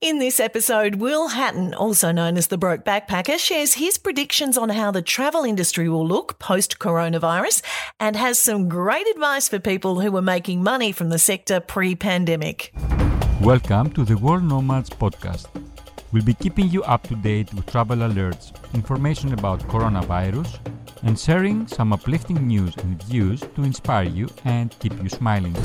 In this episode, Will Hatton, also known as the Broke Backpacker, shares his predictions on how the travel industry will look post coronavirus and has some great advice for people who were making money from the sector pre pandemic. Welcome to the World Nomads podcast. We'll be keeping you up to date with travel alerts, information about coronavirus, and sharing some uplifting news and views to inspire you and keep you smiling.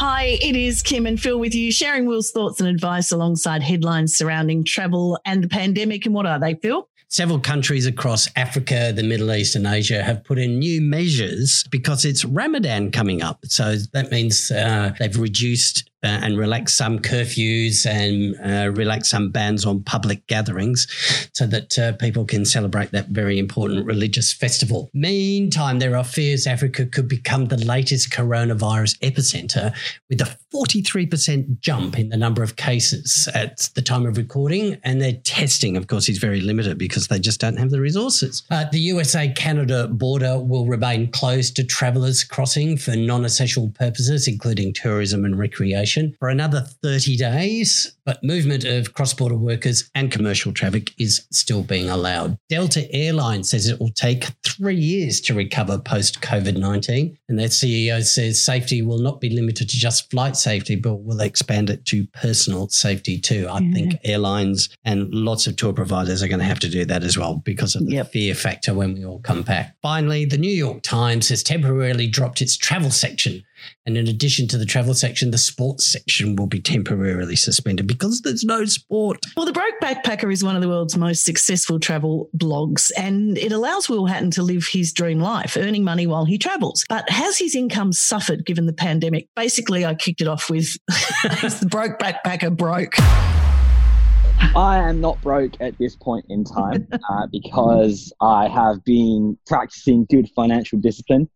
Hi, it is Kim and Phil with you, sharing Will's thoughts and advice alongside headlines surrounding travel and the pandemic. And what are they, Phil? Several countries across Africa, the Middle East, and Asia have put in new measures because it's Ramadan coming up. So that means uh, they've reduced uh, and relax some curfews and uh, relax some bans on public gatherings so that uh, people can celebrate that very important religious festival. Meantime, there are fears Africa could become the latest coronavirus epicenter with a 43% jump in the number of cases at the time of recording. And their testing, of course, is very limited because they just don't have the resources. The USA Canada border will remain closed to travellers crossing for non essential purposes, including tourism and recreation for another 30 days, but movement of cross border workers and commercial traffic is still being allowed. Delta Airlines says it will take three years to recover post COVID 19. And their CEO says safety will not be limited to just flight safety, but will expand it to personal safety too. I yeah. think airlines and lots of tour providers are going to have to do that as well because of the yep. fear factor when we all come back. Finally, the New York Times has temporarily dropped its travel section and in addition to the travel section, the sports section will be temporarily suspended because there's no sport. Well, the Broke Backpacker is one of the world's most successful travel blogs, and it allows Will Hatton to live his dream life, earning money while he travels. But has his income suffered given the pandemic? Basically, I kicked it off with the Broke Backpacker broke. I am not broke at this point in time uh, because I have been practicing good financial discipline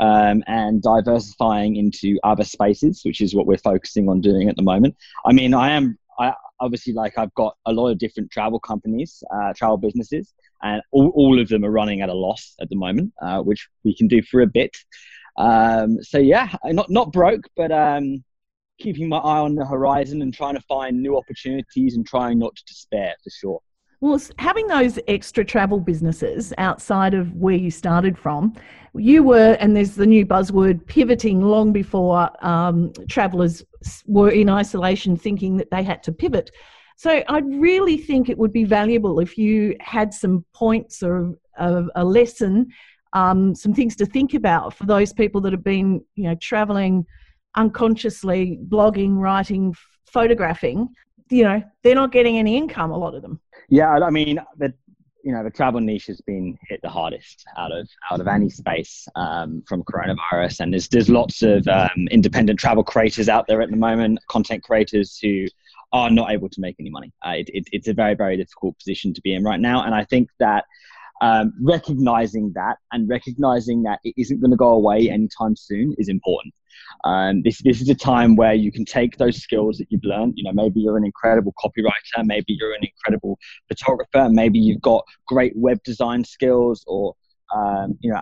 um, and diversifying into other spaces, which is what we're focusing on doing at the moment. I mean, I am I, obviously like I've got a lot of different travel companies, uh, travel businesses, and all, all of them are running at a loss at the moment, uh, which we can do for a bit. Um, so yeah, not not broke, but um, keeping my eye on the horizon and trying to find new opportunities and trying not to despair for sure. Well, having those extra travel businesses outside of where you started from, you were, and there's the new buzzword, pivoting long before um, travellers were in isolation thinking that they had to pivot. So I really think it would be valuable if you had some points or a, a lesson, um, some things to think about for those people that have been, you know, travelling unconsciously blogging, writing, photographing, you know, they're not getting any income, a lot of them. Yeah, I mean, the, you know, the travel niche has been hit the hardest out of out of any space um, from coronavirus, and there's there's lots of um, independent travel creators out there at the moment, content creators who are not able to make any money. Uh, it, it, it's a very very difficult position to be in right now, and I think that um, recognizing that and recognizing that it isn't going to go away anytime soon is important. Um, this this is a time where you can take those skills that you've learned. You know, maybe you're an incredible copywriter, maybe you're an incredible photographer, maybe you've got great web design skills, or um, you know,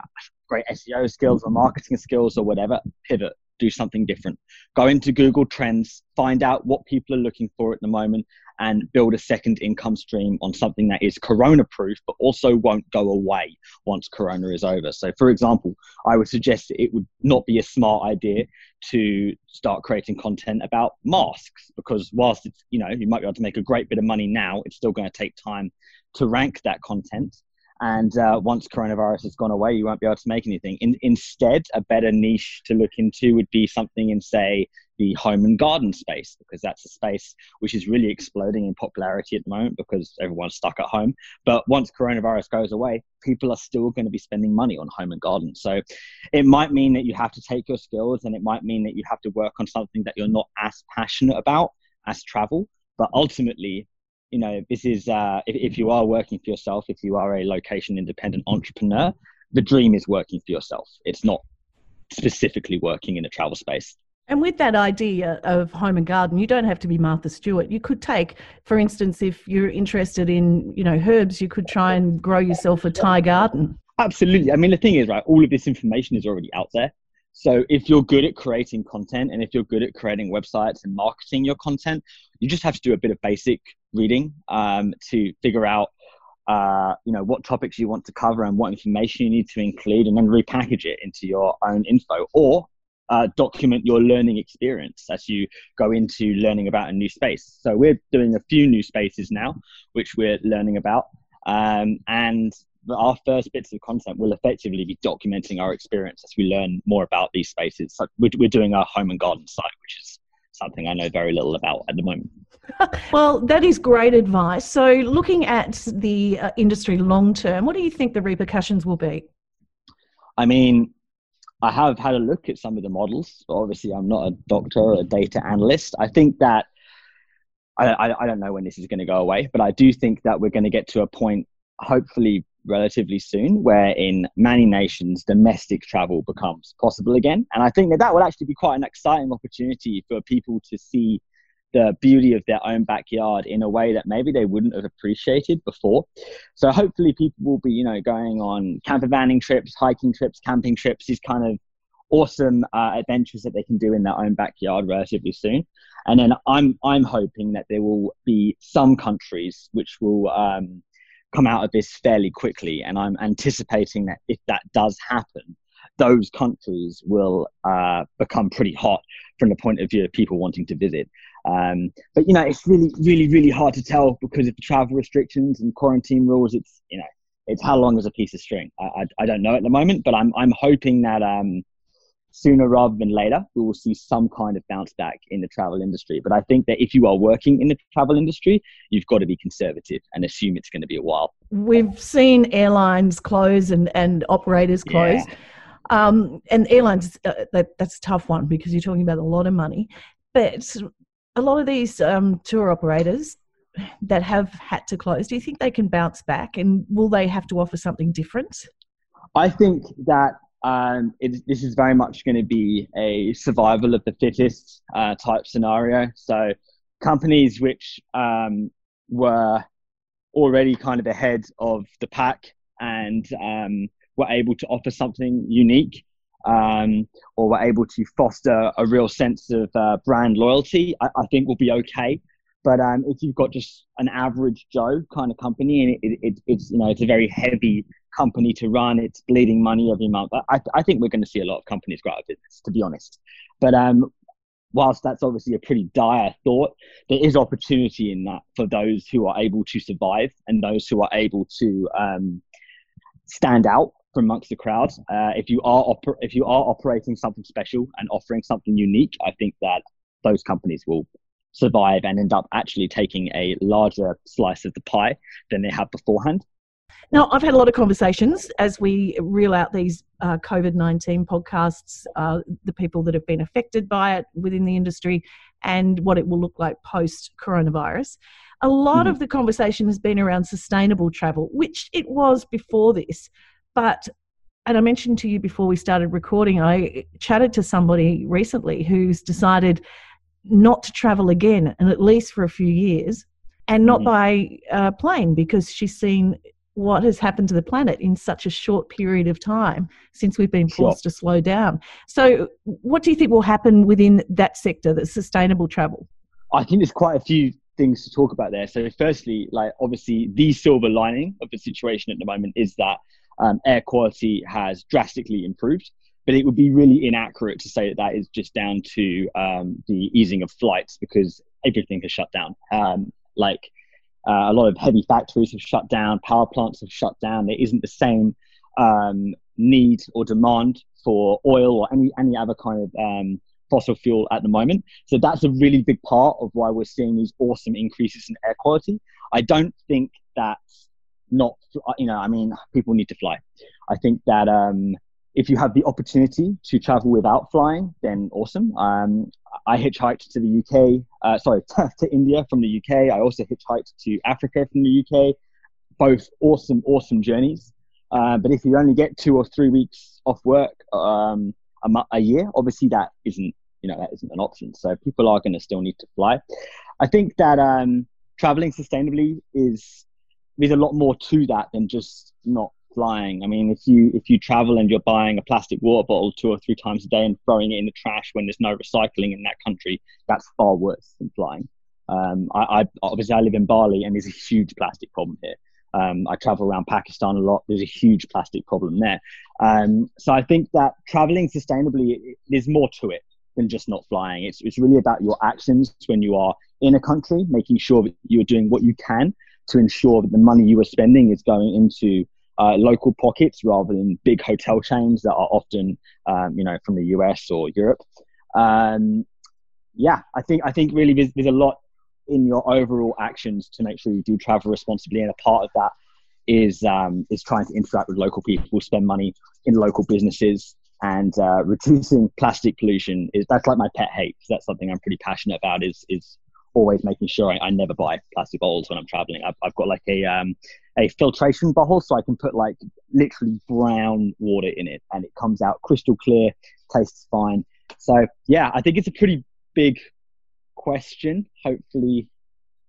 great SEO skills or marketing skills or whatever. Pivot, do something different. Go into Google Trends, find out what people are looking for at the moment, and build a second income stream on something that is corona proof, but also won't go away once corona is over. So, for example, I would suggest that it would not be a smart idea to start creating content about masks because whilst it's, you know, you might be able to make a great bit of money now, it's still going to take time to rank that content and uh, once coronavirus has gone away, you won't be able to make anything. In, instead, a better niche to look into would be something in, say, the home and garden space, because that's a space which is really exploding in popularity at the moment because everyone's stuck at home. But once coronavirus goes away, people are still going to be spending money on home and garden. So it might mean that you have to take your skills and it might mean that you have to work on something that you're not as passionate about as travel. But ultimately, you know, this is uh, if, if you are working for yourself, if you are a location independent entrepreneur, the dream is working for yourself. It's not specifically working in a travel space. And with that idea of home and garden, you don't have to be Martha Stewart. You could take, for instance, if you're interested in, you know, herbs, you could try and grow yourself a Thai garden. Absolutely. I mean, the thing is, right, all of this information is already out there. So if you're good at creating content and if you're good at creating websites and marketing your content, you just have to do a bit of basic reading um, to figure out uh, you know what topics you want to cover and what information you need to include and then repackage it into your own info or uh, document your learning experience as you go into learning about a new space. So we're doing a few new spaces now which we're learning about um, and our first bits of content will effectively be documenting our experience as we learn more about these spaces. So we're, we're doing our home and garden site, which is something I know very little about at the moment. well, that is great advice. So, looking at the uh, industry long term, what do you think the repercussions will be? I mean, I have had a look at some of the models. Obviously, I'm not a doctor or a data analyst. I think that I, I, I don't know when this is going to go away, but I do think that we're going to get to a point, hopefully relatively soon, where in many nations domestic travel becomes possible again. And I think that that would actually be quite an exciting opportunity for people to see the beauty of their own backyard in a way that maybe they wouldn't have appreciated before. So hopefully people will be, you know, going on camper vanning trips, hiking trips, camping trips, these kind of awesome uh, adventures that they can do in their own backyard relatively soon. And then I'm I'm hoping that there will be some countries which will um, come out of this fairly quickly. And I'm anticipating that if that does happen, those countries will uh, become pretty hot from the point of view of people wanting to visit. Um, but you know, it's really, really, really hard to tell because of the travel restrictions and quarantine rules. It's you know, it's how long is a piece of string. I, I, I don't know at the moment, but I'm I'm hoping that um, sooner rather than later, we will see some kind of bounce back in the travel industry. But I think that if you are working in the travel industry, you've got to be conservative and assume it's going to be a while. We've seen airlines close and, and operators close. Yeah. Um, and airlines, uh, that, that's a tough one because you're talking about a lot of money. But a lot of these um, tour operators that have had to close, do you think they can bounce back and will they have to offer something different? I think that um, it, this is very much going to be a survival of the fittest uh, type scenario. So, companies which um, were already kind of ahead of the pack and um, were able to offer something unique um, or were able to foster a real sense of uh, brand loyalty, I, I, think will be okay. But um, if you've got just an average Joe kind of company and it, it, it's you know it's a very heavy company to run. It's bleeding money every month. I, I think we're going to see a lot of companies go out of business, to be honest. But um, whilst that's obviously a pretty dire thought, there is opportunity in that for those who are able to survive and those who are able to um, stand out from amongst the crowd. Uh, if you are oper- if you are operating something special and offering something unique, I think that those companies will survive and end up actually taking a larger slice of the pie than they have beforehand. Now, I've had a lot of conversations as we reel out these uh, COVID 19 podcasts, uh, the people that have been affected by it within the industry, and what it will look like post coronavirus. A lot mm. of the conversation has been around sustainable travel, which it was before this. But, and I mentioned to you before we started recording, I chatted to somebody recently who's decided not to travel again, and at least for a few years, and not mm. by uh, plane because she's seen what has happened to the planet in such a short period of time since we've been forced sure. to slow down. So, what do you think will happen within that sector, the sustainable travel? I think there's quite a few things to talk about there. So, firstly, like obviously, the silver lining of the situation at the moment is that um, air quality has drastically improved. But it would be really inaccurate to say that that is just down to um, the easing of flights because everything has shut down. Um, like uh, a lot of heavy factories have shut down, power plants have shut down. There isn't the same um, need or demand for oil or any any other kind of um, fossil fuel at the moment. So that's a really big part of why we're seeing these awesome increases in air quality. I don't think that's not you know I mean people need to fly. I think that um, if you have the opportunity to travel without flying, then awesome. Um, I hitchhiked to the UK, uh, sorry, to India from the UK. I also hitchhiked to Africa from the UK. Both awesome, awesome journeys. Uh, but if you only get two or three weeks off work um, a, a, year, obviously that isn't, you know, that isn't an option. So people are going to still need to fly. I think that um, traveling sustainably is there's a lot more to that than just not flying. I mean, if you if you travel and you're buying a plastic water bottle two or three times a day and throwing it in the trash when there's no recycling in that country, that's far worse than flying. Um, I, I, obviously I live in Bali and there's a huge plastic problem here. Um, I travel around Pakistan a lot. There's a huge plastic problem there. Um, so I think that traveling sustainably, there's more to it than just not flying. It's, it's really about your actions when you are in a country, making sure that you are doing what you can to ensure that the money you are spending is going into uh, local pockets rather than big hotel chains that are often, um, you know, from the US or Europe. Um, yeah, I think I think really there's, there's a lot in your overall actions to make sure you do travel responsibly, and a part of that is um, is trying to interact with local people, spend money in local businesses, and uh, reducing plastic pollution is that's like my pet hate. That's something I'm pretty passionate about. Is is always making sure I, I never buy plastic bottles when I'm traveling. I've, I've got like a um, a filtration bottle, so I can put like literally brown water in it, and it comes out crystal clear, tastes fine. So yeah, I think it's a pretty big question. Hopefully,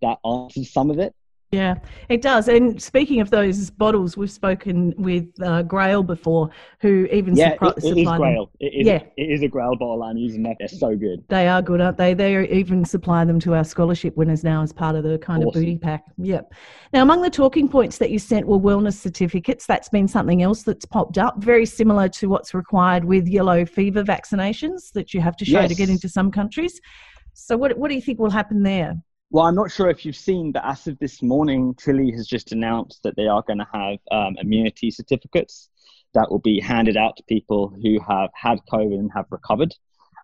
that answers some of it. Yeah, it does. And speaking of those bottles, we've spoken with uh, Grayl before, who even yeah, supply, it, it is Grayl. It is, yeah, it is a Grayl bottle. I'm using that. They're so good. They are good, aren't they? They even supply them to our scholarship winners now as part of the kind awesome. of booty pack. Yep. Now, among the talking points that you sent were wellness certificates. That's been something else that's popped up, very similar to what's required with yellow fever vaccinations that you have to show yes. to get into some countries. So, what what do you think will happen there? Well, I'm not sure if you've seen, but as of this morning, Chile has just announced that they are going to have um, immunity certificates that will be handed out to people who have had COVID and have recovered.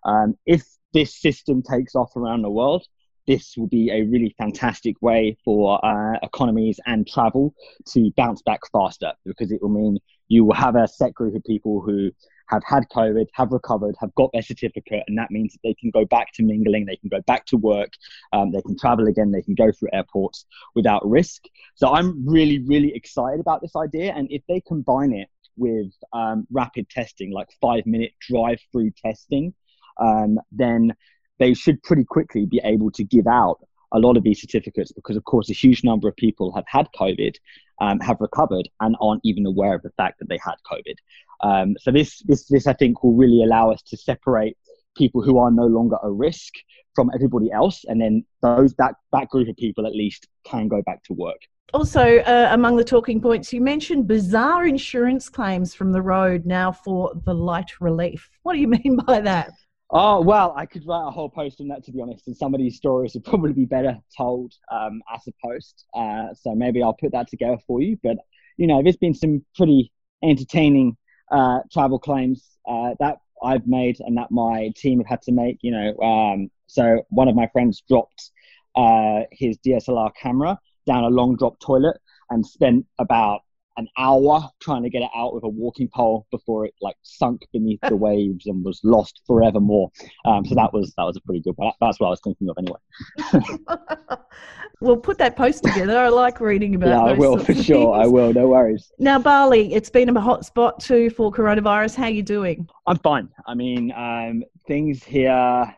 Um, if this system takes off around the world, this will be a really fantastic way for uh, economies and travel to bounce back faster because it will mean you will have a set group of people who have had COVID, have recovered, have got their certificate, and that means they can go back to mingling, they can go back to work, um, they can travel again, they can go through airports without risk. So I'm really, really excited about this idea. And if they combine it with um, rapid testing, like five minute drive through testing, um, then they should pretty quickly be able to give out a lot of these certificates because, of course, a huge number of people have had COVID, um, have recovered, and aren't even aware of the fact that they had COVID. Um, so this, this, this, I think, will really allow us to separate people who are no longer a risk from everybody else, and then those that that group of people at least can go back to work. Also, uh, among the talking points, you mentioned bizarre insurance claims from the road now for the light relief. What do you mean by that? Oh well, I could write a whole post on that to be honest, and some of these stories would probably be better told um, as a post. Uh, so maybe I'll put that together for you. But you know, there's been some pretty entertaining uh, travel claims uh, that I've made and that my team have had to make. You know, um, so one of my friends dropped uh, his DSLR camera down a long drop toilet and spent about an hour trying to get it out with a walking pole before it like sunk beneath the waves and was lost forevermore. Um, so that was that was a pretty good one. That's what I was thinking of anyway. we'll put that post together. I like reading about. Yeah, I will for sure. I will. No worries. Now Bali, it's been a hot spot too for coronavirus. How are you doing? I'm fine. I mean, um, things here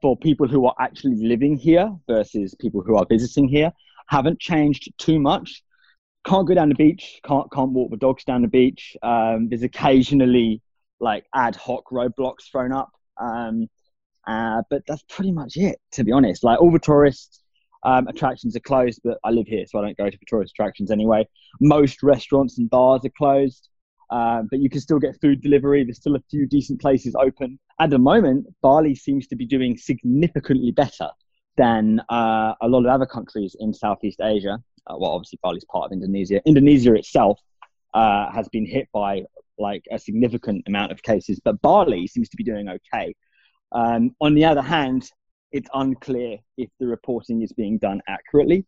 for people who are actually living here versus people who are visiting here haven't changed too much can't go down the beach, can't can't walk the dogs down the beach. Um, there's occasionally like ad hoc roadblocks thrown up, um, uh, but that's pretty much it. To be honest, like all the tourist um, attractions are closed, but I live here, so I don't go to the tourist attractions anyway. Most restaurants and bars are closed, um, but you can still get food delivery. There's still a few decent places open. At the moment, Bali seems to be doing significantly better than uh, a lot of other countries in Southeast Asia. Uh, well, obviously, Bali is part of Indonesia. Indonesia itself uh, has been hit by like a significant amount of cases, but Bali seems to be doing okay. Um, on the other hand, it's unclear if the reporting is being done accurately.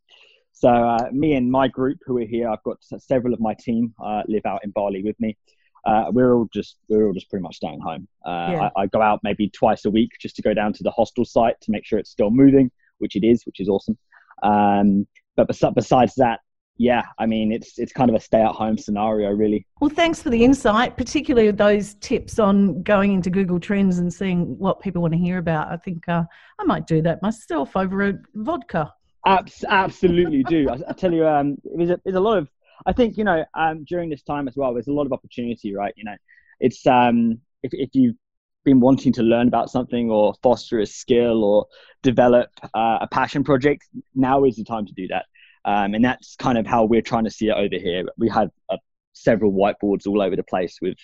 So, uh, me and my group who are here, I've got several of my team uh, live out in Bali with me. Uh, we're all just we're all just pretty much staying home. Uh, yeah. I, I, go out maybe twice a week just to go down to the hostel site to make sure it's still moving, which it is, which is awesome. Um, but besides that, yeah, I mean, it's it's kind of a stay-at-home scenario, really. Well, thanks for the insight, particularly those tips on going into Google Trends and seeing what people want to hear about. I think uh, I might do that myself over a vodka. Abs- absolutely do. I, I, tell you, um, there's a, there's a lot of I think you know um, during this time as well, there's a lot of opportunity, right? You know, it's um, if if you've been wanting to learn about something or foster a skill or develop uh, a passion project, now is the time to do that. Um, and that's kind of how we're trying to see it over here. We had uh, several whiteboards all over the place with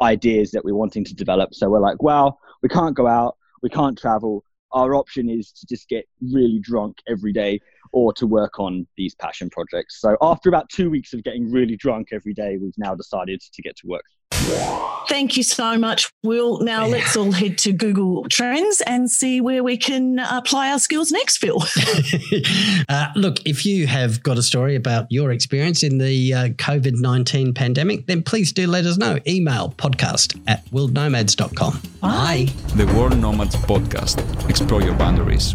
ideas that we're wanting to develop. So we're like, well, we can't go out, we can't travel. Our option is to just get really drunk every day or to work on these passion projects. So after about two weeks of getting really drunk every day, we've now decided to get to work. Thank you so much, Will. Now yeah. let's all head to Google Trends and see where we can apply our skills next, Phil. uh, look, if you have got a story about your experience in the uh, COVID 19 pandemic, then please do let us know. Email podcast at worldnomads.com. Bye. Bye. The World Nomads Podcast. Explore your boundaries.